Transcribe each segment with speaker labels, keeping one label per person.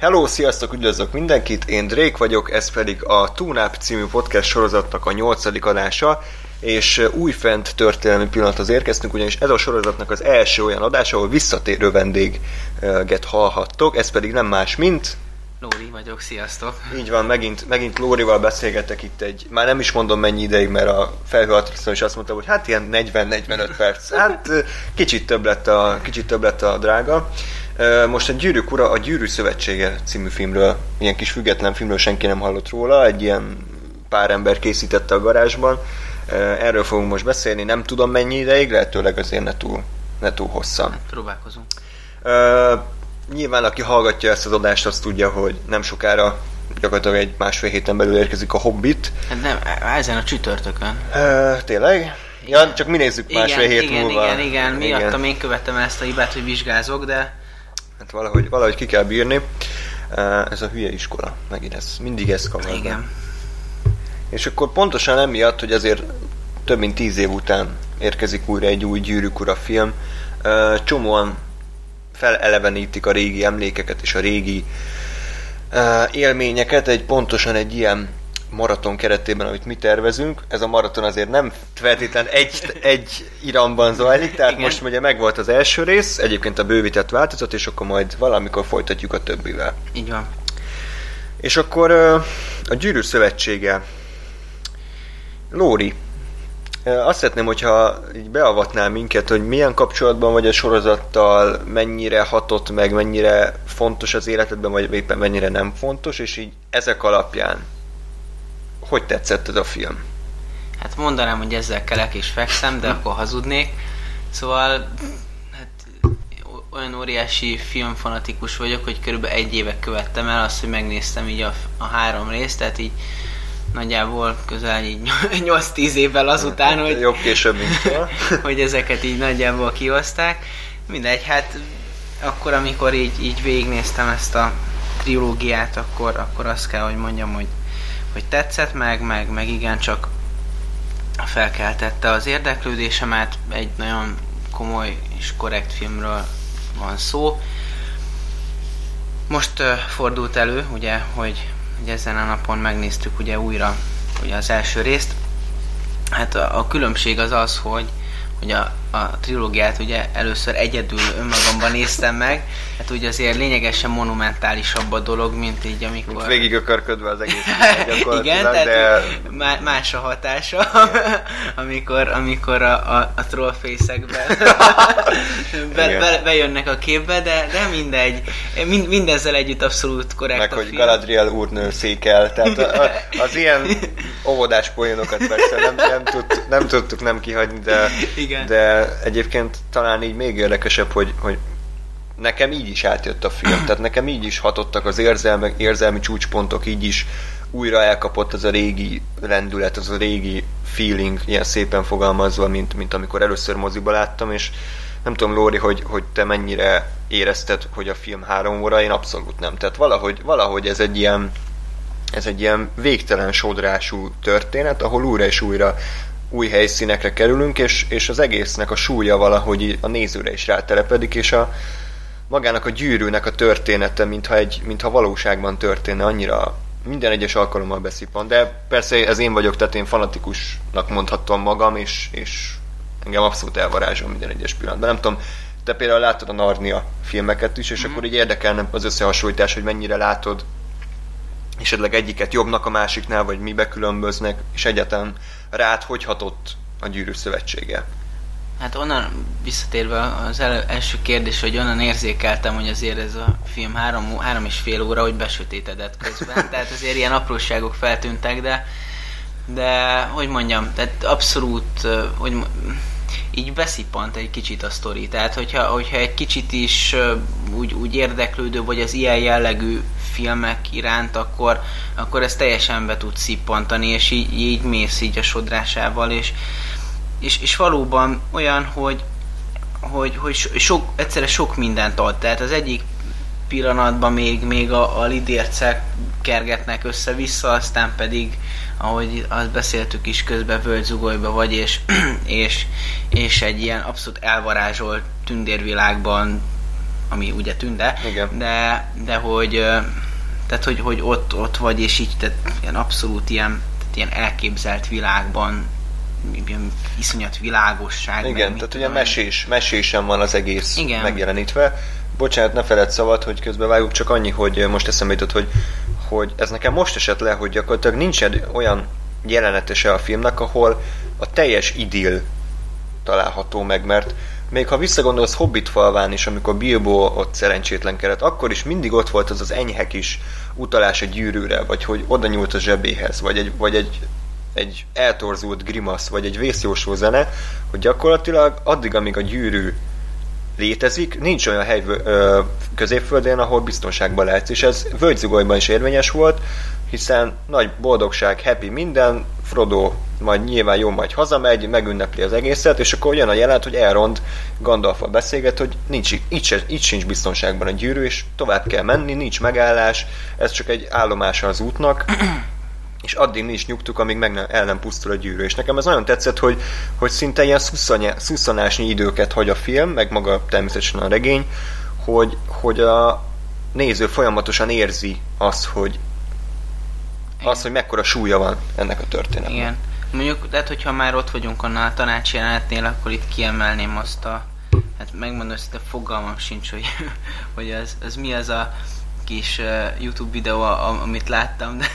Speaker 1: Hello, sziasztok, üdvözlök mindenkit, én Drake vagyok, ez pedig a Tunap című podcast sorozatnak a nyolcadik adása, és újfent történelmi pillanathoz érkeztünk, ugyanis ez a sorozatnak az első olyan adása, ahol visszatérő vendéget hallhattok, ez pedig nem más, mint...
Speaker 2: Lóri vagyok, sziasztok!
Speaker 1: Így van, megint, megint Lórival beszélgetek itt egy, már nem is mondom mennyi ideig, mert a felhőatriszton is azt mondta, hogy hát ilyen 40-45 perc, hát kicsit több lett a, kicsit több lett a drága. Most a Gyűrűk Ura, a Gyűrű Szövetsége című filmről, ilyen kis független filmről senki nem hallott róla, egy ilyen pár ember készítette a garázsban. Erről fogunk most beszélni, nem tudom mennyi ideig, lehetőleg azért ne túl, ne túl hosszan.
Speaker 2: Hát, próbálkozunk.
Speaker 1: Uh, nyilván aki hallgatja ezt az adást, azt tudja, hogy nem sokára gyakorlatilag egy másfél héten belül érkezik a Hobbit.
Speaker 2: Hát nem, ezen a csütörtökön.
Speaker 1: Uh, tényleg? Ja, csak mi nézzük másfél
Speaker 2: igen,
Speaker 1: hét
Speaker 2: igen,
Speaker 1: múlva.
Speaker 2: Igen, igen, miattam én követtem ezt a hibát, hogy vizsgázok, de
Speaker 1: Hát valahogy, valahogy ki kell bírni. Ez a hülye iskola, megint ez, mindig ez kavar.
Speaker 2: igen.
Speaker 1: És akkor pontosan emiatt, hogy azért több mint tíz év után érkezik újra egy új Gyűrűk Ura film, csomóan felelevenítik a régi emlékeket és a régi élményeket egy pontosan egy ilyen maraton keretében, amit mi tervezünk. Ez a maraton azért nem feltétlen egy, egy iramban zajlik, tehát
Speaker 2: Igen.
Speaker 1: most ugye megvolt az első rész, egyébként a bővített változat, és akkor majd valamikor folytatjuk a többivel.
Speaker 2: Így van.
Speaker 1: És akkor a Gyűrű Szövetsége. Lóri, azt szeretném, hogyha így beavatnál minket, hogy milyen kapcsolatban vagy a sorozattal, mennyire hatott meg, mennyire fontos az életedben, vagy éppen mennyire nem fontos, és így ezek alapján hogy tetszett ez a film?
Speaker 2: Hát mondanám, hogy ezzel kelek és fekszem, de akkor hazudnék. Szóval hát, olyan óriási filmfanatikus vagyok, hogy körülbelül egy éve követtem el azt, hogy megnéztem így a, a három részt, tehát így nagyjából közel így 8-10 évvel azután, hogy,
Speaker 1: Jobb később, mint
Speaker 2: hogy ezeket így nagyjából kihozták. Mindegy, hát akkor, amikor így, így végignéztem ezt a trilógiát, akkor, akkor azt kell, hogy mondjam, hogy, hogy tetszett meg, meg, meg igen, csak felkeltette az érdeklődésemet, egy nagyon komoly és korrekt filmről van szó. Most uh, fordult elő, ugye, hogy, hogy ezen a napon megnéztük ugye újra ugye az első részt. Hát a, a különbség az az, hogy, hogy a, a trilógiát ugye először egyedül önmagamban néztem meg, hát ugye azért lényegesen monumentálisabb a dolog, mint így amikor...
Speaker 1: Végig ökörködve az egész
Speaker 2: Igen, tehát
Speaker 1: de
Speaker 2: má- más a hatása, amikor, amikor a, a, a trollfészekbe be, be, bejönnek a képbe, de, de mindegy. Mind, mindezzel együtt abszolút korrekt
Speaker 1: meg
Speaker 2: a
Speaker 1: hogy
Speaker 2: film.
Speaker 1: Galadriel úrnő székel, tehát a, a, az ilyen óvodás poénokat persze nem, nem, tud, nem tudtuk nem kihagyni, de,
Speaker 2: Igen.
Speaker 1: de egyébként talán így még érdekesebb, hogy, hogy nekem így is átjött a film, tehát nekem így is hatottak az érzelmek, érzelmi csúcspontok, így is újra elkapott az a régi lendület, az a régi feeling, ilyen szépen fogalmazva, mint, mint amikor először moziba láttam, és nem tudom, Lóri, hogy, hogy te mennyire érezted, hogy a film három óra, én abszolút nem. Tehát valahogy, valahogy ez egy ilyen ez egy ilyen végtelen sodrású történet, ahol újra és újra új helyszínekre kerülünk, és, és az egésznek a súlya valahogy a nézőre is rátelepedik, és a magának a gyűrűnek a története, mintha, egy, mintha valóságban történne, annyira minden egyes alkalommal beszippan, de persze ez én vagyok, tehát én fanatikusnak mondhatom magam, és, és engem abszolút elvarázsol minden egyes pillanatban. Nem tudom, te például látod a Narnia filmeket is, és mm. akkor így érdekelne az összehasonlítás, hogy mennyire látod esetleg egyiket jobbnak a másiknál, vagy mibe különböznek, és egyáltalán rád hogy hatott a gyűrű szövetsége?
Speaker 2: Hát onnan visszatérve az el, első kérdés, hogy onnan érzékeltem, hogy azért ez a film három, három és fél óra, hogy besötétedett közben. tehát azért ilyen apróságok feltűntek, de de hogy mondjam, tehát abszolút, hogy így beszippant egy kicsit a sztori. Tehát, hogyha, hogyha egy kicsit is úgy, úgy érdeklődő vagy az ilyen jellegű filmek iránt, akkor, akkor ez teljesen be tud szippantani, és így, így mész így a sodrásával, és, és, és valóban olyan, hogy, hogy, hogy so- sok, egyszerre sok mindent ad. Tehát az egyik pillanatban még, még a, a lidércek kergetnek össze-vissza, aztán pedig, ahogy azt beszéltük is, közben völgyzugolyba vagy, és, és, és egy ilyen abszolút elvarázsolt tündérvilágban ami ugye tünde,
Speaker 1: Igen.
Speaker 2: de, de hogy, tehát hogy, hogy ott, ott vagy, és így tehát ilyen abszolút ilyen, tehát ilyen elképzelt világban, ilyen iszonyat világosság. meg
Speaker 1: Igen,
Speaker 2: mit
Speaker 1: tehát ugye mesés, mesésen van az egész
Speaker 2: Igen.
Speaker 1: megjelenítve. Bocsánat, ne feled szabad, hogy közben vágjuk, csak annyi, hogy most eszembe jutott, hogy, hogy ez nekem most esett le, hogy gyakorlatilag nincs egy olyan jelenetese a filmnek, ahol a teljes idill található meg, mert még ha visszagondolsz Hobbit falván is, amikor Bilbo ott szerencsétlenkedett, akkor is mindig ott volt az az enyhe kis utalás a gyűrűre, vagy hogy oda nyúlt a zsebéhez, vagy egy, vagy egy, egy eltorzult grimasz, vagy egy vészjósó zene, hogy gyakorlatilag addig, amíg a gyűrű létezik, nincs olyan hely ö, középföldén, ahol biztonságban lehetsz, és ez völgyzugolyban is érvényes volt, hiszen nagy boldogság, happy minden, Frodo majd nyilván jó majd hazamegy, megünnepli az egészet, és akkor jön a jelent, hogy Elrond gandalf beszélget, hogy nincs, itt, se, itt sincs biztonságban a gyűrű, és tovább kell menni, nincs megállás, ez csak egy állomása az útnak, és addig nincs nyugtuk, amíg meg nem, el nem pusztul a gyűrű. És nekem ez nagyon tetszett, hogy, hogy szinte ilyen szusszanya- szusszanásnyi időket hagy a film, meg maga természetesen a regény, hogy, hogy a néző folyamatosan érzi azt, hogy az, hogy mekkora súlya van ennek a történetnek.
Speaker 2: Igen. Mondjuk, tehát hogyha már ott vagyunk annál a tanács jelenetnél, akkor itt kiemelném azt a, hát megmondom, hogy fogalmam sincs, hogy, hogy az, az mi az a kis uh, YouTube videó, amit láttam, de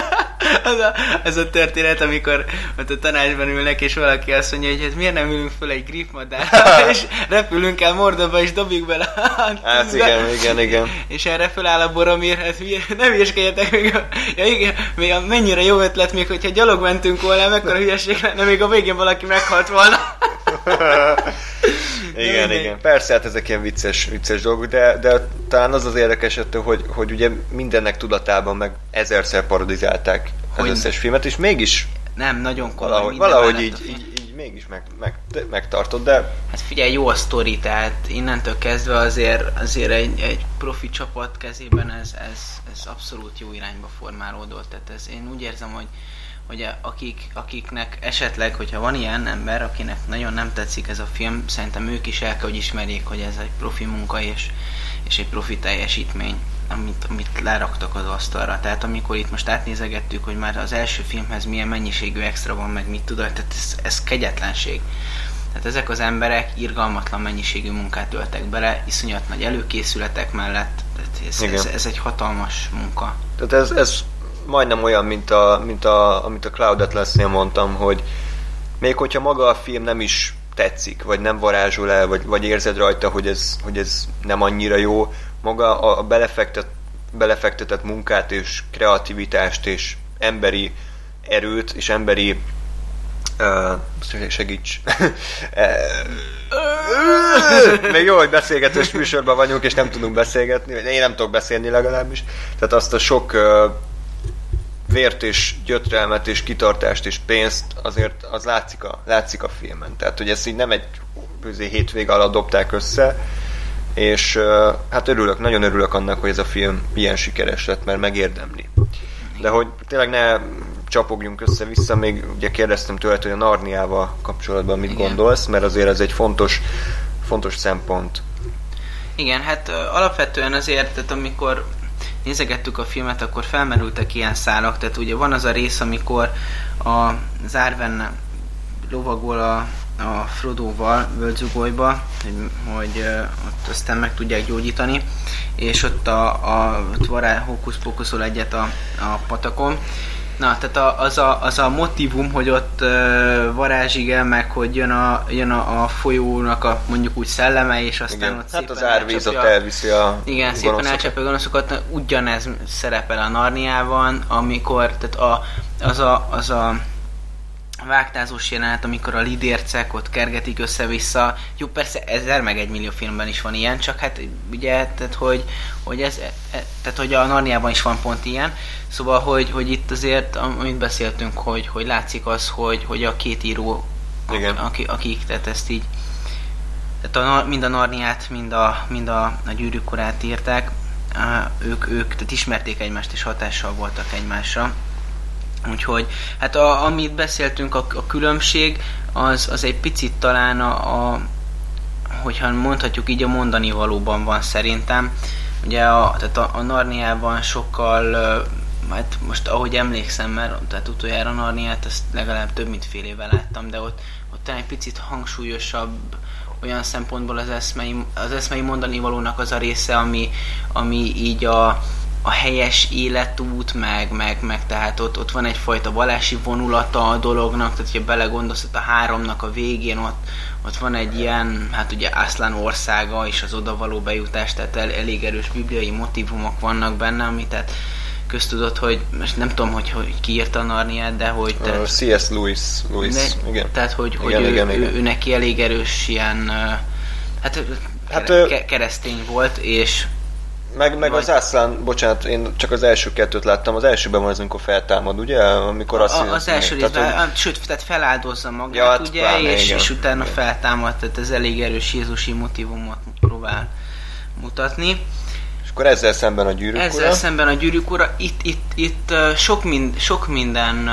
Speaker 2: az, a, az a történet, amikor ott a tanácsban ülnek, és valaki azt mondja, hogy hát miért nem ülünk föl egy griffmadárra, és repülünk el Mordorba, és dobjuk bele a
Speaker 1: Hát igen, igen, igen.
Speaker 2: És erre föláll a Boromir, hát hülye, nem hülyeskedjetek még a, ja igen, még a, mennyire jó ötlet még, hogyha gyalog mentünk volna, mekkora hülyeség lenne, még a végén valaki meghalt volna.
Speaker 1: Igen, igen. Persze, hát ezek ilyen vicces, vicces dolgok, de, de talán az az érdekes ettől, hogy, hogy ugye mindennek tudatában meg ezerszer parodizálták az
Speaker 2: Hogy-
Speaker 1: összes filmet, és mégis
Speaker 2: Nem, nagyon komoly
Speaker 1: valahogy, valahogy így, így, így, mégis meg, meg, de- megtartott, de
Speaker 2: Hát figyelj, jó a sztori, tehát innentől kezdve azért, azért egy, egy profi csapat kezében ez, ez, ez abszolút jó irányba formálódott. Tehát ez, én úgy érzem, hogy, hogy a- akik, akiknek esetleg, hogyha van ilyen ember, akinek nagyon nem tetszik ez a film, szerintem ők is el kell, hogy ismerjék, hogy ez egy profi munka és, és egy profi teljesítmény amit, amit leraktak az asztalra. Tehát amikor itt most átnézegettük, hogy már az első filmhez milyen mennyiségű extra van, meg mit tudod, tehát ez, ez kegyetlenség. Tehát ezek az emberek irgalmatlan mennyiségű munkát öltek bele, iszonyat nagy előkészületek mellett, tehát ez,
Speaker 1: Igen.
Speaker 2: ez, ez egy hatalmas munka.
Speaker 1: Tehát ez, ez majdnem olyan, mint, a, mint a, amit a Cloud Atlas-nél mondtam, hogy még hogyha maga a film nem is tetszik, vagy nem varázsol el, vagy, vagy érzed rajta, hogy ez, hogy ez nem annyira jó, maga a, a belefektet, belefektetett munkát és kreativitást és emberi erőt és emberi uh, segíts. Még jó, hogy beszélgetős műsorban vagyunk, és nem tudunk beszélgetni, én nem tudok beszélni legalábbis. Tehát azt a sok uh, vért és gyötrelmet és kitartást és pénzt azért az látszik a, látszik a filmen. Tehát, hogy ezt így nem egy közé hétvég alatt dobták össze, és hát örülök, nagyon örülök annak, hogy ez a film ilyen sikeres lett, mert megérdemli. De hogy tényleg ne csapogjunk össze-vissza, még ugye kérdeztem tőled, hogy a Narniával kapcsolatban mit
Speaker 2: Igen.
Speaker 1: gondolsz, mert azért ez egy fontos, fontos szempont.
Speaker 2: Igen, hát alapvetően azért, tehát amikor nézegettük a filmet, akkor felmerültek ilyen szálak, tehát ugye van az a rész, amikor a Zárven lovagol a, a Frodoval völgyzugolyba, hogy, hogy ott aztán meg tudják gyógyítani, és ott a, a ott vará, hókusz-pókuszol egyet a, a patakon, Na, tehát a, az, a, az a motivum, hogy ott uh, varázsigel, meg hogy jön a, jön a, a folyónak a mondjuk úgy szelleme, és aztán
Speaker 1: Igen.
Speaker 2: ott
Speaker 1: Hát az árvíz ott elviszi a
Speaker 2: igen, szépen
Speaker 1: gonoszokat.
Speaker 2: elcsapja a gonoszokat, ugyanez szerepel a Narniában, amikor, tehát a, az a, az a vágtázós jelenet, amikor a lidércek ott kergetik össze-vissza. Jó, persze ezer meg egy millió filmben is van ilyen, csak hát ugye, tehát hogy, hogy ez, e, tehát hogy a Narniában is van pont ilyen. Szóval, hogy, hogy itt azért, am- amit beszéltünk, hogy, hogy látszik az, hogy, hogy a két író,
Speaker 1: Igen.
Speaker 2: akik, akik, tehát ezt így tehát a, mind a Narniát, mind a, mind a, a gyűrűk korát írták, ők, ők tehát ismerték egymást és hatással voltak egymásra. Úgyhogy, hát a, amit beszéltünk, a, a különbség, az, az egy picit talán a, a, hogyha mondhatjuk így, a mondani valóban van szerintem. Ugye a, tehát a, a Narniában sokkal, hát most ahogy emlékszem, mert tehát utoljára Narniát azt legalább több mint fél éve láttam, de ott, ott egy picit hangsúlyosabb olyan szempontból az eszmei, az eszmei mondani valónak az a része, ami, ami így a, a helyes életút, meg, meg, meg tehát ott, ott van egyfajta valási vonulata a dolognak, tehát hogyha belegondolsz, a háromnak a végén ott, ott van egy ilyen, hát ugye Aslan országa és az oda való bejutás, tehát el, elég erős bibliai motivumok vannak benne, ami tehát köztudott, hogy most nem tudom, hogy, hogy ki írta a Narniát, de hogy...
Speaker 1: Tehát, uh, C.S. Lewis, Lewis
Speaker 2: de,
Speaker 1: igen.
Speaker 2: Tehát, hogy,
Speaker 1: igen,
Speaker 2: hogy
Speaker 1: igen,
Speaker 2: ő,
Speaker 1: igen,
Speaker 2: ő,
Speaker 1: igen.
Speaker 2: ő, neki elég erős ilyen, hát,
Speaker 1: Hát,
Speaker 2: keresztény volt, és
Speaker 1: Meg, meg az Aslan, bocsánat, én csak az első kettőt láttam, az elsőben van az, amikor feltámad, ugye? Amikor azt
Speaker 2: a, az első
Speaker 1: tehát,
Speaker 2: részben,
Speaker 1: hogy-
Speaker 2: hát, sőt, tehát feláldozza magát,
Speaker 1: Ja, hát
Speaker 2: ugye,
Speaker 1: pláne,
Speaker 2: és,
Speaker 1: igen.
Speaker 2: és utána
Speaker 1: Igen.
Speaker 2: feltámad, tehát ez elég erős jézusi motivumot próbál mutatni.
Speaker 1: És akkor ezzel szemben a gyűrűk
Speaker 2: Ezzel
Speaker 1: ura.
Speaker 2: szemben a gyűrűk ura, itt, itt, itt sok, mind, sok minden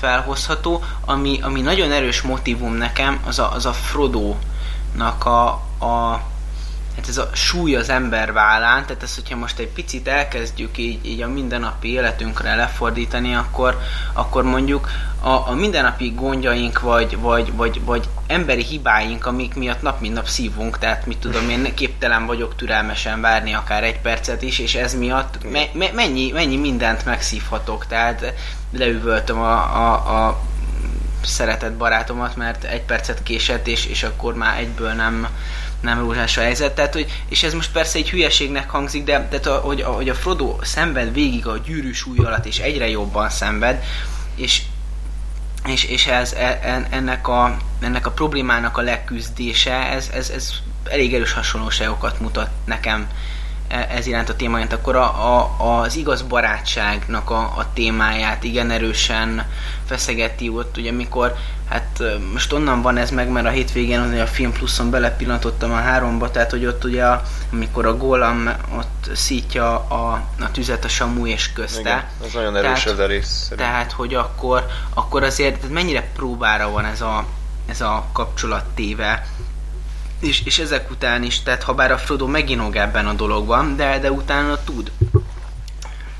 Speaker 2: felhozható, ami, ami nagyon erős motivum nekem, az a, az a Frodo-nak a, a hát ez a súly az ember vállán, tehát ez, hogyha most egy picit elkezdjük így, így a mindennapi életünkre lefordítani, akkor, akkor mondjuk a, a mindennapi gondjaink, vagy, vagy, vagy, vagy emberi hibáink, amik miatt nap mint nap szívunk, tehát mit tudom én, képtelen vagyok türelmesen várni akár egy percet is, és ez miatt me, me, mennyi, mennyi mindent megszívhatok, tehát leüvöltöm a, a, a szeretett barátomat, mert egy percet késett, és, és akkor már egyből nem, nem rózsás a helyzet. Tehát, hogy, és ez most persze egy hülyeségnek hangzik, de tehát, a, hogy, a, hogy a Frodo szenved végig a gyűrű súly alatt, és egyre jobban szenved, és és, és ez, e- en- ennek, a, ennek a problémának a leküzdése, ez, ez, ez elég erős hasonlóságokat mutat nekem e- ez iránt a téma iránt, akkor a, a, az igaz barátságnak a, a témáját igen erősen feszegeti ott, ugye mikor, hát most onnan van ez meg, mert a hétvégén hogy a Film Pluszon belepillantottam a háromba, tehát hogy ott ugye, a, amikor a gólam ott szítja a, a tüzet a Samu és közte,
Speaker 1: Igen, az nagyon erős
Speaker 2: Tehát-
Speaker 1: ez a rész. szerintem.
Speaker 2: tehát, hogy akkor, akkor azért tehát mennyire próbára van ez a, ez a kapcsolat téve. És, és ezek után is, tehát ha bár a Frodo meginog ebben a dologban, de, de utána tud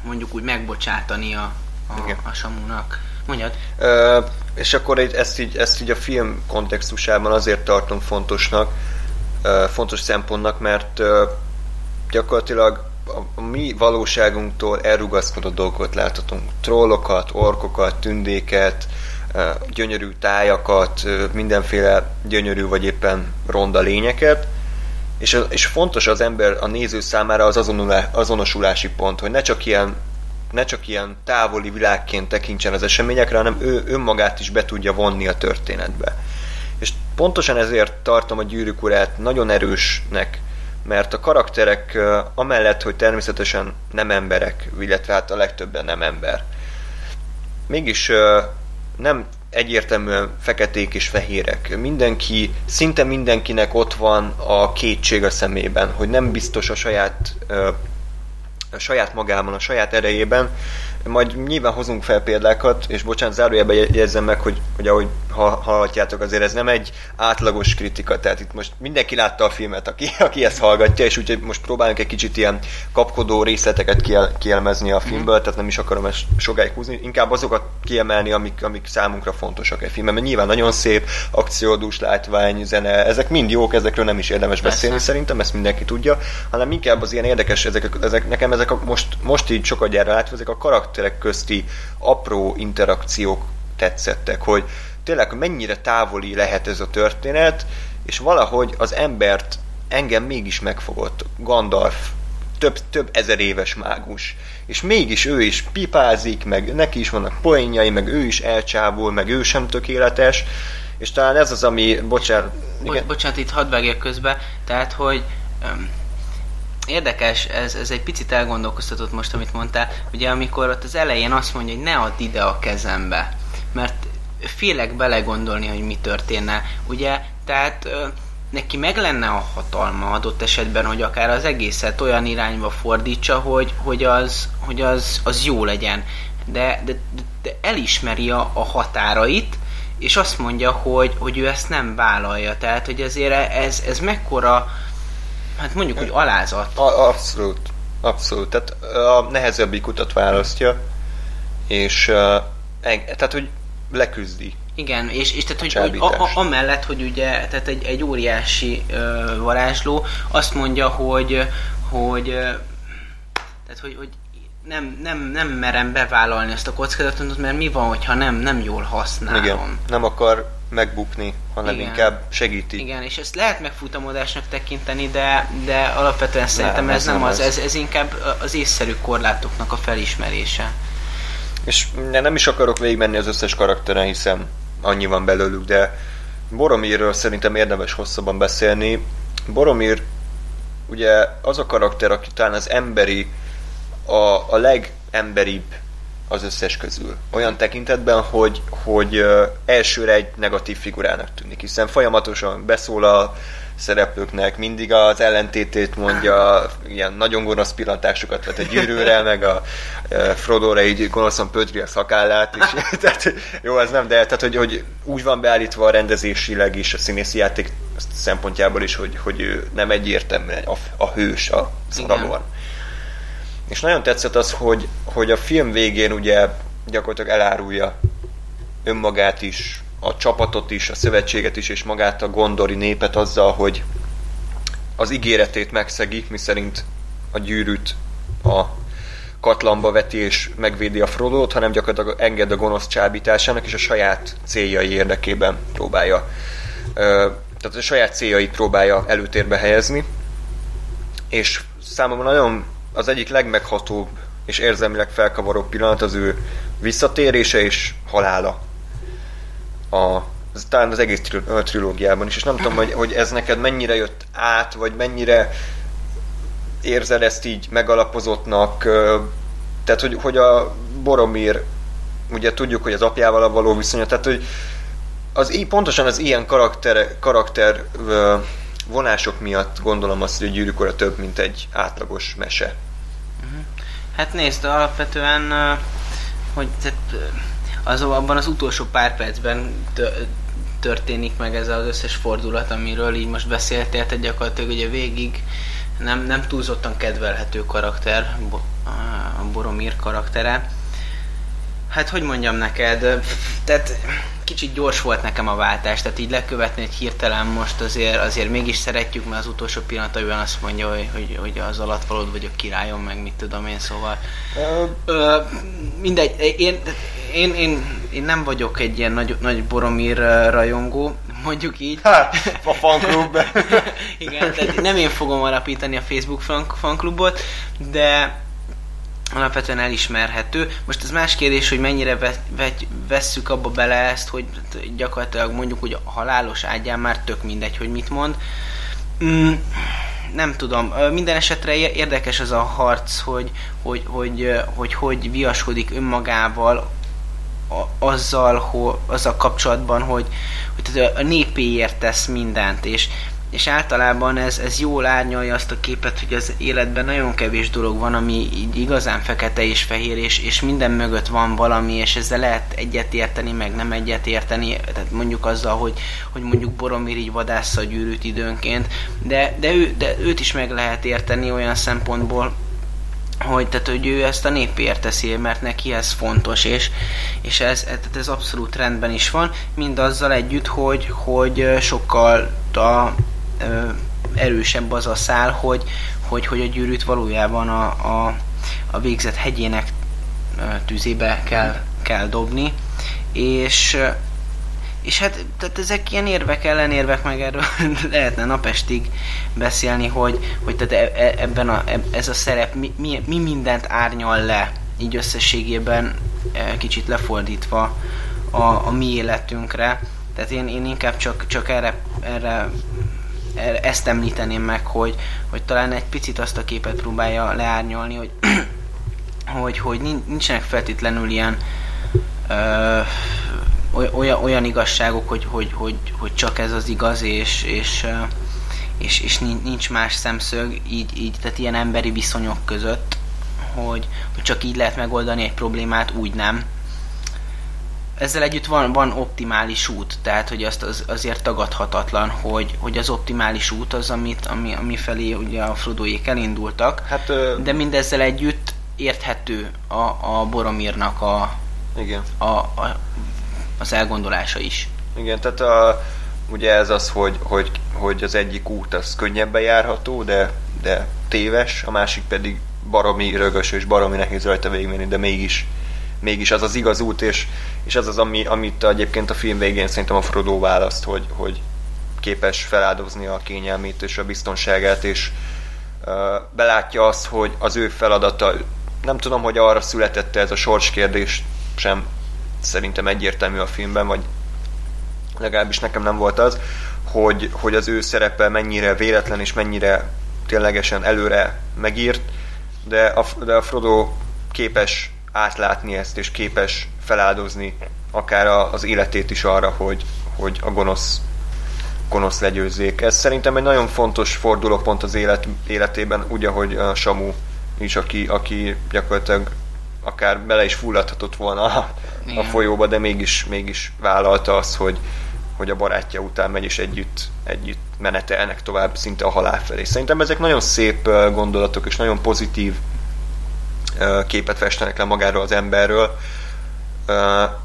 Speaker 2: mondjuk úgy megbocsátani a, a,
Speaker 1: Igen.
Speaker 2: a Samunak. Mondjad?
Speaker 1: Ö, és akkor egy, ezt, így, ezt így a film kontextusában azért tartom fontosnak, ö, fontos szempontnak, mert ö, gyakorlatilag a, a mi valóságunktól elrugaszkodott dolgokat láthatunk. Trollokat, orkokat, tündéket, gyönyörű tájakat, mindenféle gyönyörű vagy éppen ronda lényeket, és, és fontos az ember, a néző számára az azonosulási pont, hogy ne csak ilyen ne csak ilyen távoli világként tekintsen az eseményekre, hanem ő önmagát is be tudja vonni a történetbe. És pontosan ezért tartom a gyűrűk urát nagyon erősnek, mert a karakterek amellett, hogy természetesen nem emberek, illetve hát a legtöbben nem ember, mégis nem egyértelműen feketék és fehérek. Mindenki, szinte mindenkinek ott van a kétség a szemében, hogy nem biztos a saját a saját magában, a saját erejében. Majd nyilván hozunk fel példákat, és bocsánat, zárójelben jegyezzem meg, hogy, hogy ahogy ha- hallhatjátok, azért ez nem egy átlagos kritika, tehát itt most mindenki látta a filmet, aki, aki ezt hallgatja, és úgyhogy most próbálunk egy kicsit ilyen kapkodó részleteket kiel, kielmezni a filmből, tehát nem is akarom ezt sokáig húzni, inkább azokat kiemelni, amik, amik számunkra fontosak egy filmben, mert nyilván nagyon szép, akciódús látvány, zene, ezek mind jók, ezekről nem is érdemes
Speaker 2: Persze.
Speaker 1: beszélni szerintem, ezt mindenki tudja, hanem inkább az ilyen érdekes, ezek, ezek nekem ezek a, most, most így sokat gyára látva, ezek a karakterek közti apró interakciók tetszettek, hogy tényleg mennyire távoli lehet ez a történet, és valahogy az embert engem mégis megfogott. Gandalf, több, több ezer éves mágus. És mégis ő is pipázik, meg neki is vannak poénjai, meg ő is elcsábul, meg ő sem tökéletes, és talán ez az, ami, bocsánat,
Speaker 2: Bo- bocsánat, itt hadd vágjak közbe, tehát, hogy öm, érdekes, ez, ez egy picit elgondolkoztatott most, amit mondtál, ugye amikor ott az elején azt mondja, hogy ne add ide a kezembe, mert félek belegondolni, hogy mi történne, ugye, tehát neki meg lenne a hatalma adott esetben, hogy akár az egészet olyan irányba fordítsa, hogy, hogy, az, hogy az, az jó legyen, de, de, de elismeri a, a határait, és azt mondja, hogy, hogy ő ezt nem vállalja. Tehát, hogy ezért ez, ez mekkora, hát mondjuk, hogy alázat.
Speaker 1: Abszolút, abszolút. Tehát a nehezebbik utat választja, és tehát, hogy leküzdi.
Speaker 2: Igen, és, és tehát, hogy, hogy a, a, amellett, hogy ugye, tehát egy, egy óriási uh, varázsló azt mondja, hogy, hogy tehát, hogy, hogy nem, nem, nem merem bevállalni ezt a kockázatot, mert mi van, hogyha nem, nem jól használom.
Speaker 1: Igen, nem akar megbukni, hanem Igen. inkább segíti.
Speaker 2: Igen, és ezt lehet megfutamodásnak tekinteni, de, de alapvetően szerintem nem, ez, ez nem az, ez, ez inkább az észszerű korlátoknak a felismerése.
Speaker 1: És nem is akarok végigmenni az összes karakteren, hiszen annyi van belőlük, de Boromirről szerintem érdemes hosszabban beszélni. Boromir ugye az a karakter, aki talán az emberi a, a legemberibb az összes közül. Olyan tekintetben, hogy, hogy elsőre egy negatív figurának tűnik, hiszen folyamatosan beszól a szereplőknek, mindig az ellentétét mondja, ilyen nagyon gonosz pillantásokat vet a gyűrűre, meg a Frodo-ra így gonoszan pötri a szakállát, és tehát, jó, ez nem, de tehát, hogy, hogy úgy van beállítva a rendezésileg is, a színészi játék szempontjából is, hogy, hogy ő nem egyértelműen a, a hős a szaralóan. És nagyon tetszett az, hogy, hogy a film végén ugye gyakorlatilag elárulja önmagát is, a csapatot is, a szövetséget is, és magát a gondori népet azzal, hogy az ígéretét megszegi, miszerint a gyűrűt a katlamba veti és megvédi a Frodót, hanem gyakorlatilag enged a gonosz csábításának, és a saját céljai érdekében próbálja tehát a saját céljait próbálja előtérbe helyezni, és számomra nagyon az egyik legmeghatóbb és érzelmileg felkavaró pillanat az ő visszatérése és halála. A, ez talán az egész trilógiában is, és nem tudom, hogy, hogy ez neked mennyire jött át, vagy mennyire érzed ezt így megalapozottnak, tehát hogy, hogy a Boromir, ugye tudjuk, hogy az apjával való viszonya, tehát hogy az, pontosan az ilyen karakter, karakter vonások miatt gondolom azt, hogy a gyűrűk több, mint egy átlagos mese.
Speaker 2: Mhm. Hát nézd, alapvetően, hogy az, abban az utolsó pár percben történik meg ez az összes fordulat, amiről így most beszéltél, tehát gyakorlatilag ugye végig nem, nem túlzottan kedvelhető karakter, a Boromir karaktere. Hát hogy mondjam neked, tehát kicsit gyors volt nekem a váltás, tehát így lekövetni egy hirtelen most azért, azért mégis szeretjük, mert az utolsó pillanatban azt mondja, hogy, hogy, hogy az alatt vagy a királyom, meg mit tudom én, szóval ö, mindegy, én, én, én, én nem vagyok egy ilyen nagy, nagy Boromir rajongó, mondjuk így.
Speaker 1: Hát, a fanklub.
Speaker 2: Igen, tehát nem én fogom alapítani a Facebook fanklubot, de alapvetően elismerhető. Most ez más kérdés, hogy mennyire ve, ve, vesszük abba bele ezt, hogy gyakorlatilag mondjuk, hogy a halálos ágyán már tök mindegy, hogy mit mond. Mm, nem tudom, minden esetre érdekes az a harc, hogy hogy, hogy, hogy, hogy viaskodik önmagával azzal, hogy, azzal kapcsolatban, hogy, hogy a népéért tesz mindent, és, és általában ez, ez jól árnyalja azt a képet, hogy az életben nagyon kevés dolog van, ami így igazán fekete és fehér, és, és minden mögött van valami, és ezzel lehet egyetérteni, meg nem egyetérteni, tehát mondjuk azzal, hogy, hogy mondjuk Boromir így vadásza a gyűrűt időnként, de, de, ő, de őt is meg lehet érteni olyan szempontból, hogy, tehát, hogy ő ezt a népért teszi, mert neki ez fontos, és, és ez, ez, ez abszolút rendben is van, mind azzal együtt, hogy, hogy sokkal a erősebb az a szál, hogy, hogy, hogy a gyűrűt valójában a, a, a végzet hegyének tűzébe kell, kell dobni, és és hát tehát ezek ilyen érvek, ellenérvek, meg erről lehetne napestig beszélni, hogy, hogy tehát e, e, ebben a, e, ez a szerep mi, mi, mi mindent árnyal le, így összességében kicsit lefordítva a, a mi életünkre. Tehát én, én inkább csak, csak erre, erre ezt említeném meg, hogy, hogy talán egy picit azt a képet próbálja leárnyolni, hogy, hogy, hogy nincsenek feltétlenül ilyen ö, olyan, olyan igazságok, hogy, hogy, hogy, hogy csak ez az igaz, és, és, és, és nincs más szemszög, így, így, tehát ilyen emberi viszonyok között, hogy, hogy csak így lehet megoldani egy problémát, úgy nem. ezzel együtt van, van optimális út, tehát hogy azt az, azért tagadhatatlan, hogy, hogy az optimális út az, amit, ami, ami felé ugye a Frodoék elindultak,
Speaker 1: Hát, ö,
Speaker 2: de mindezzel együtt érthető a, a Boromírnak a,
Speaker 1: igen.
Speaker 2: a, a, az elgondolása is.
Speaker 1: Igen, tehát a, ugye ez az, hogy, hogy, hogy az egyik út az könnyebben járható, de, de téves, a másik pedig baromi rögös és baromi nehéz rajta végigmenni, de mégis, mégis az az igaz út, és, és az az, ami, amit egyébként a film végén szerintem a Frodo választ, hogy, hogy képes feláldozni a kényelmét és a biztonságát, és uh, belátja azt, hogy az ő feladata, nem tudom, hogy arra születette ez a sorskérdés, sem szerintem egyértelmű a filmben, vagy legalábbis nekem nem volt az, hogy, hogy az ő szerepe mennyire véletlen és mennyire ténylegesen előre megírt, de a, de a Frodo képes átlátni ezt, és képes feláldozni akár a, az életét is arra, hogy, hogy a gonosz, gonosz legyőzzék. Ez szerintem egy nagyon fontos fordulópont az élet, életében, úgy, ahogy a Samu is, aki, aki gyakorlatilag akár bele is fulladhatott volna a
Speaker 2: Igen.
Speaker 1: folyóba, de mégis, mégis vállalta azt, hogy, hogy a barátja után megy, és együtt, együtt menetelnek tovább szinte a halál felé. Szerintem ezek nagyon szép gondolatok, és nagyon pozitív képet festenek le magáról az emberről.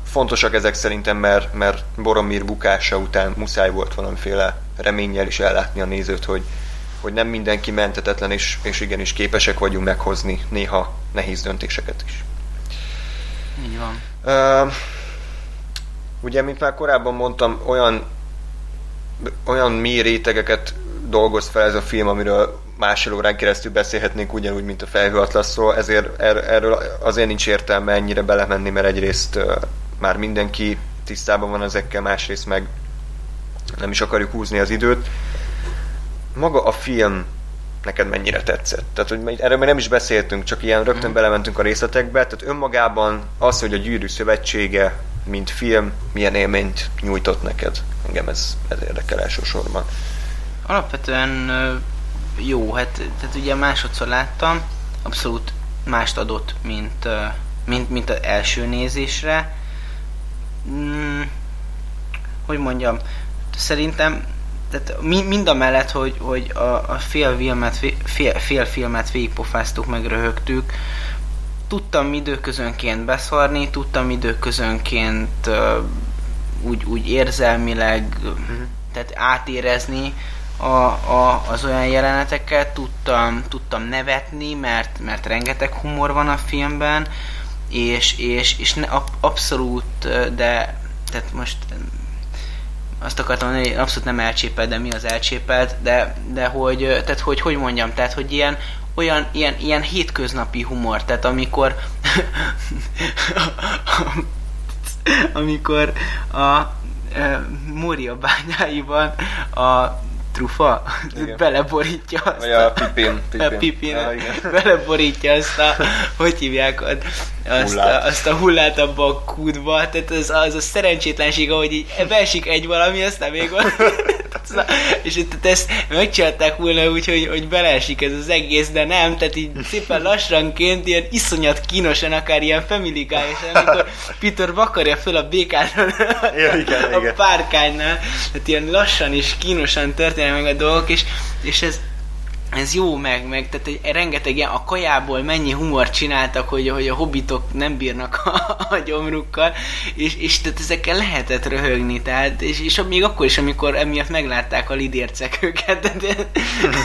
Speaker 1: Fontosak ezek szerintem, mert, mert Boromir bukása után muszáj volt valamiféle reménnyel is ellátni a nézőt, hogy, hogy nem mindenki mentetetlen, és, és igenis képesek vagyunk meghozni néha nehéz döntéseket is.
Speaker 2: Így van.
Speaker 1: Ö, ugye, mint már korábban mondtam, olyan, olyan mély rétegeket dolgoz fel ez a film, amiről másfél órán keresztül beszélhetnénk ugyanúgy, mint a Felhő Atlaszról, ezért er, erről azért nincs értelme ennyire belemenni, mert egyrészt ö, már mindenki tisztában van ezekkel, másrészt meg nem is akarjuk húzni az időt. Maga a film neked mennyire tetszett? Tehát, hogy erről még nem is beszéltünk, csak ilyen rögtön belementünk a részletekbe. Tehát önmagában az, hogy a Gyűrű Szövetsége, mint film, milyen élményt nyújtott neked? Engem ez, ez érdekel elsősorban.
Speaker 2: Alapvetően jó, hát tehát ugye másodszor láttam, abszolút mást adott, mint, mint, mint az első nézésre. Mm, hogy mondjam, szerintem tehát mi, mind a mellett, hogy, hogy a, a fél, filmet, fél, fél filmet végigpofáztuk, meg röhögtük, tudtam időközönként beszarni, tudtam időközönként uh, úgy, úgy érzelmileg, uh-huh. tehát átérezni a, a, az olyan jeleneteket, tudtam, tudtam nevetni, mert, mert rengeteg humor van a filmben, és, és, és ne, ab, abszolút, de tehát most azt akartam mondani, hogy abszolút nem elcsépelt, de mi az elcsépelt, de, de hogy, tehát hogy, hogy mondjam, tehát hogy ilyen, olyan, ilyen, ilyen hétköznapi humor, tehát amikor amikor a e, Moria bányáiban a trufa
Speaker 1: Igen.
Speaker 2: beleborítja azt
Speaker 1: Vagy a Pipin.
Speaker 2: a Pipin
Speaker 1: Ja, igen.
Speaker 2: beleborítja azt a, hogy hívják, azt,
Speaker 1: Hullát.
Speaker 2: a, azt a hullát abba a kútba, tehát az, az a szerencsétlenség, ahogy így beesik egy valami, aztán még van. És itt ezt megcsinálták volna úgy, hogy, hogy beleesik ez az egész, de nem, tehát így szépen lassanként, ilyen iszonyat kínosan, akár ilyen family guy amikor Peter vakarja föl a békát
Speaker 1: Ja, igen,
Speaker 2: a
Speaker 1: igen.
Speaker 2: párkánynál, tehát ilyen lassan és kínosan történnek meg a dolgok, és, és ez, ez jó meg, meg tehát egy, rengeteg ilyen, a kajából mennyi humor csináltak, hogy, hogy a hobbitok nem bírnak a, a gyomrukkal, és, és tehát ezekkel lehetett röhögni, tehát, és, és még akkor is, amikor emiatt meglátták a lidércek őket, tehát,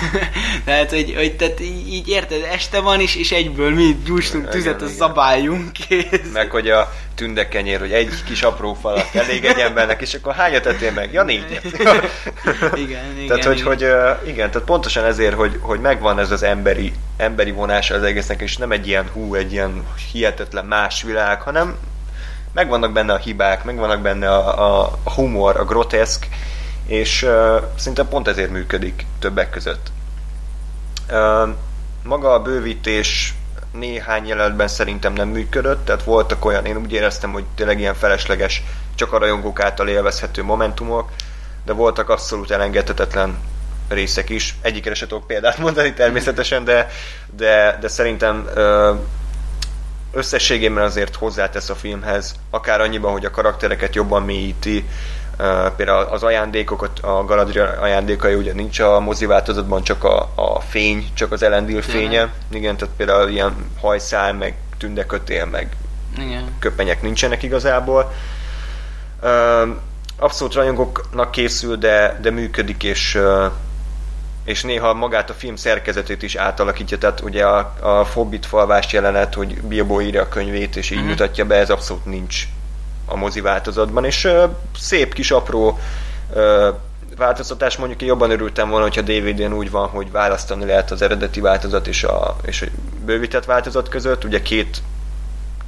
Speaker 2: tehát hogy, hogy tehát így, érted, este van is, és egyből mi gyújtsunk
Speaker 1: Igen,
Speaker 2: tüzet, a
Speaker 1: igen.
Speaker 2: zabáljunk, kész.
Speaker 1: Meg hogy a tündekenyér, hogy egy kis apró falat elég egy embernek, és akkor hányat ettél meg? Ja, négyet.
Speaker 2: igen, igen.
Speaker 1: tehát, hogy,
Speaker 2: igen.
Speaker 1: hogy igen, tehát pontosan ezért, hogy, hogy megvan ez az emberi, emberi vonása az egésznek, és nem egy ilyen hú, egy ilyen hihetetlen más világ, hanem megvannak benne a hibák, megvannak benne a, a, a humor, a groteszk, és uh, szinte pont ezért működik többek között. Uh, maga a bővítés néhány jelenetben szerintem nem működött, tehát voltak olyan, én úgy éreztem, hogy tényleg ilyen felesleges, csak a rajongók által élvezhető momentumok, de voltak abszolút elengedhetetlen részek is. Egyikre se tudok példát mondani természetesen, de, de, de szerintem összességében azért hozzátesz a filmhez, akár annyiban, hogy a karaktereket jobban mélyíti, például az ajándékokat, a Galadriel ajándékai ugye nincs a mozi változatban, csak a, a fény, csak az Elendil fénye. Igen, tehát például ilyen hajszál, meg tündekötél, meg Igen. köpenyek nincsenek igazából. Abszolút rajongóknak készül, de, de működik, és és néha magát a film szerkezetét is átalakítja, tehát ugye a, a Fobbit falvás jelenet, hogy Bilbo írja a könyvét, és így uh-huh. mutatja be, ez abszolút nincs a mozi változatban, és szép kis apró változtatás, mondjuk én jobban örültem volna, hogyha DVD-n úgy van, hogy választani lehet az eredeti változat és a, és a bővített változat között, ugye két,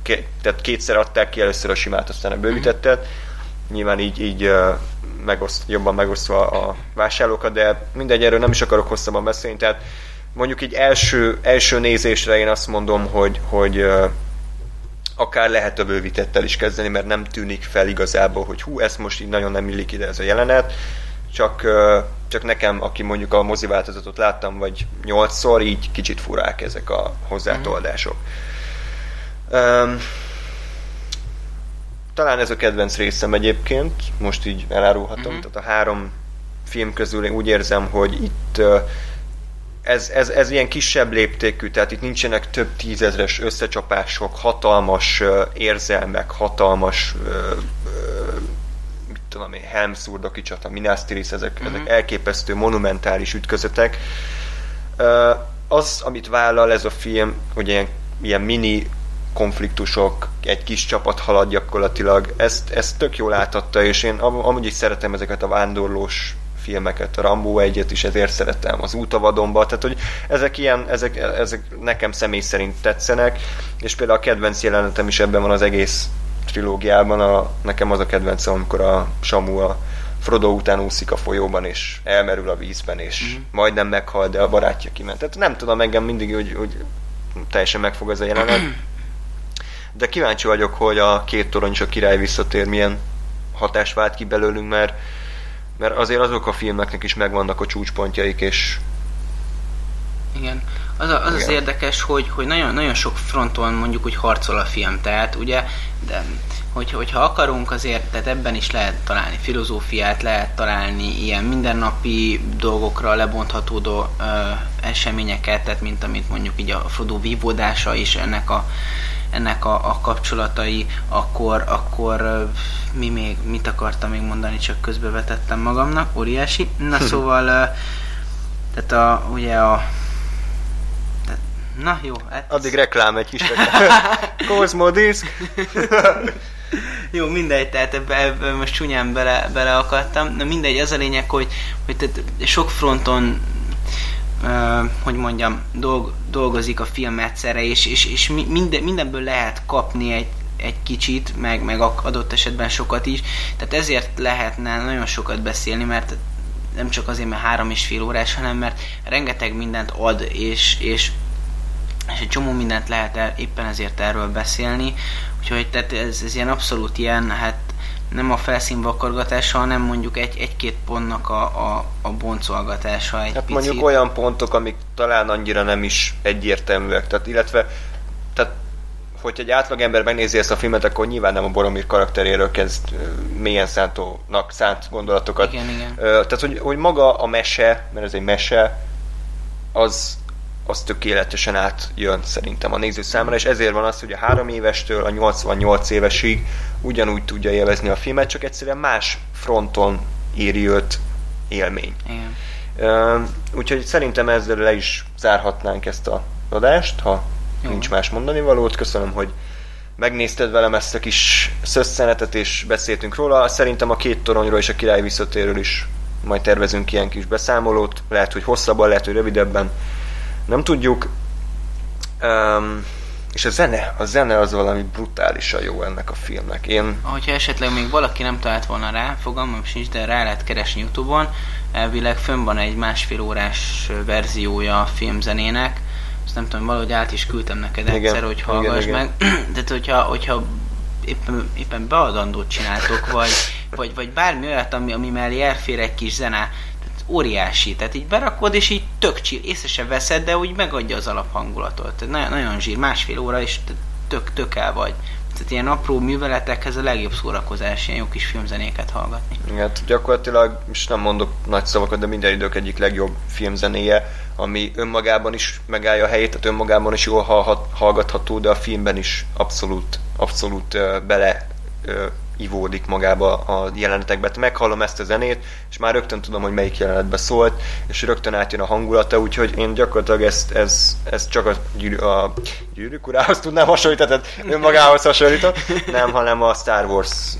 Speaker 1: két tehát kétszer adták ki először a simát, aztán a bővítettet, uh-huh. nyilván így, így megoszt, jobban megosztva a vásárlókat, de mindegy, erről nem is akarok hosszabban beszélni, tehát mondjuk így első, első nézésre én azt mondom, hogy, hogy akár lehet a bővítettel is kezdeni, mert nem tűnik fel igazából, hogy hú, ezt most így nagyon nem illik ide ez a jelenet, csak, uh, csak nekem, aki mondjuk a mozi változatot láttam, vagy nyolcszor, így kicsit furák ezek a hozzátoldások. Um, talán ez a kedvenc részem egyébként, most így elárulhatom, uh-huh. tehát a három film közül én úgy érzem, hogy itt ez, ez, ez ilyen kisebb léptékű, tehát itt nincsenek több tízezres összecsapások, hatalmas érzelmek, hatalmas mit tudom én, Helmszurdoki csata, Minas Tirith, ezek, uh-huh. ezek elképesztő, monumentális ütközetek. Az, amit vállal ez a film, hogy ilyen, ilyen mini konfliktusok, egy kis csapat halad gyakorlatilag. Ezt, ezt tök jól átadta, és én am- amúgy is szeretem ezeket a vándorlós filmeket, a Rambo egyet is ezért szeretem, az Útavadonba, tehát hogy ezek ilyen, ezek, ezek nekem személy szerint tetszenek, és például a kedvenc jelenetem is ebben van az egész trilógiában, a, nekem az a kedvenc, amikor a Samu a Frodo után úszik a folyóban, és elmerül a vízben, és mm-hmm. majdnem meghal, de a barátja kiment. Tehát nem tudom, engem mindig hogy, hogy teljesen megfog ez a jelenet de kíváncsi vagyok, hogy a két torony és a király visszatér, milyen hatás vált ki belőlünk, mert, mert azért azok a filmeknek is megvannak a csúcspontjaik, és
Speaker 2: igen. Az, a, az, Igen. az érdekes, hogy, hogy nagyon, nagyon sok fronton mondjuk, hogy harcol a film, tehát ugye, de hogy, hogyha akarunk azért, tehát ebben is lehet találni filozófiát, lehet találni ilyen mindennapi dolgokra lebontható do, ö, eseményeket, tehát mint amit mondjuk így a Frodo vívódása is ennek a ennek a, a kapcsolatai, akkor, akkor mi még, mit akartam még mondani, csak közbevetettem magamnak, óriási. Na szóval, tehát a, ugye a tehát, Na jó.
Speaker 1: Hát... Addig reklám egy kis Disc.
Speaker 2: Jó, mindegy, tehát ebbe, ebbe most csúnyán bele, beleakadtam. Na mindegy, az a lényeg, hogy, hogy tehát sok fronton hogy mondjam, dolg, dolgozik a film egyszerre, és, és, és minden, mindenből lehet kapni egy, egy kicsit, meg, meg adott esetben sokat is, tehát ezért lehetne nagyon sokat beszélni, mert nem csak azért, mert három és fél órás, hanem mert rengeteg mindent ad, és, és, és egy csomó mindent lehet el, éppen ezért erről beszélni, úgyhogy tehát ez, ez ilyen abszolút ilyen, hát nem a felszínvakargatása, hanem mondjuk egy, egy-két pontnak a, a, a boncolgatása egy
Speaker 1: hát picit. mondjuk olyan pontok, amik talán annyira nem is egyértelműek, tehát illetve tehát hogy egy átlagember megnézi ezt a filmet, akkor nyilván nem a Boromir karakteréről kezd mélyen szántónak szánt gondolatokat.
Speaker 2: Igen, igen.
Speaker 1: Tehát, hogy, hogy maga a mese, mert ez egy mese, az, az tökéletesen átjön szerintem a néző számára, és ezért van az, hogy a három évestől a 88 évesig ugyanúgy tudja élvezni a filmet, csak egyszerűen más fronton éri őt élmény.
Speaker 2: Igen.
Speaker 1: Uh, úgyhogy szerintem ezzel le is zárhatnánk ezt a adást, ha Jó. nincs más mondani valót. Köszönöm, hogy megnézted velem ezt a kis szösszenetet, és beszéltünk róla. Szerintem a két toronyról és a király visszatérről is majd tervezünk ilyen kis beszámolót. Lehet, hogy hosszabban, lehet, hogy rövidebben nem tudjuk. Um, és a zene, a zene az valami brutálisan jó ennek a filmnek. Én...
Speaker 2: Hogyha esetleg még valaki nem talált volna rá, fogalmam sincs, de rá lehet keresni Youtube-on, elvileg fönn van egy másfél órás verziója a filmzenének, azt nem tudom, valahogy át is küldtem neked igen, egyszer, hogy hallgass igen, meg. Igen. Tehát, hogyha, hogyha éppen, éppen beadandót csináltok, vagy, vagy, vagy bármi olyat, ami, ami mellé elfér egy kis zene, óriási, tehát így berakod, és így tök csír, észre sem veszed, de úgy megadja az alaphangulatot. Nagyon, nagyon zsír, másfél óra, és tök, tök el vagy. Tehát ilyen apró műveletekhez a legjobb szórakozás, ilyen jó kis filmzenéket hallgatni.
Speaker 1: Hát gyakorlatilag, és nem mondok nagy szavakat, de minden idők egyik legjobb filmzenéje, ami önmagában is megállja a helyét, tehát önmagában is jól hallgatható, de a filmben is abszolút, abszolút uh, bele uh, ivódik magába a jelenetekbe. Hát meghallom ezt a zenét, és már rögtön tudom, hogy melyik jelenetbe szólt, és rögtön átjön a hangulata, úgyhogy én gyakorlatilag ezt, ez, ez csak a, gyűrű, a gyűrűk urához tudnám hasonlítani, tehát önmagához hasonlítom, nem, hanem a Star Wars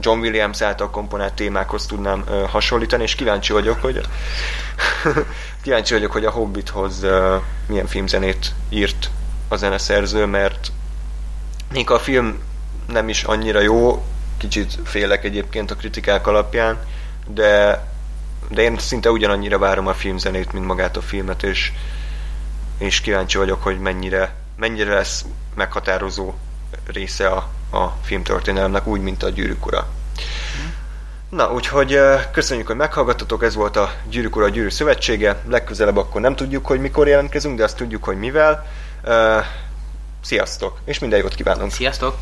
Speaker 1: John Williams által komponált témákhoz tudnám hasonlítani, és kíváncsi vagyok, hogy kíváncsi vagyok, hogy a Hobbithoz milyen filmzenét írt a zeneszerző, mert még a film nem is annyira jó, kicsit félek egyébként a kritikák alapján, de, de én szinte ugyanannyira várom a filmzenét, mint magát a filmet, és, és kíváncsi vagyok, hogy mennyire, mennyire lesz meghatározó része a, a filmtörténelemnek, úgy, mint a Gyűrűk Ura. Na, úgyhogy köszönjük, hogy meghallgattatok, ez volt a Gyűrűk Ura Gyűrű Szövetsége, legközelebb akkor nem tudjuk, hogy mikor jelentkezünk, de azt tudjuk, hogy mivel. Sziasztok, és minden jót kívánunk!
Speaker 2: Sziasztok!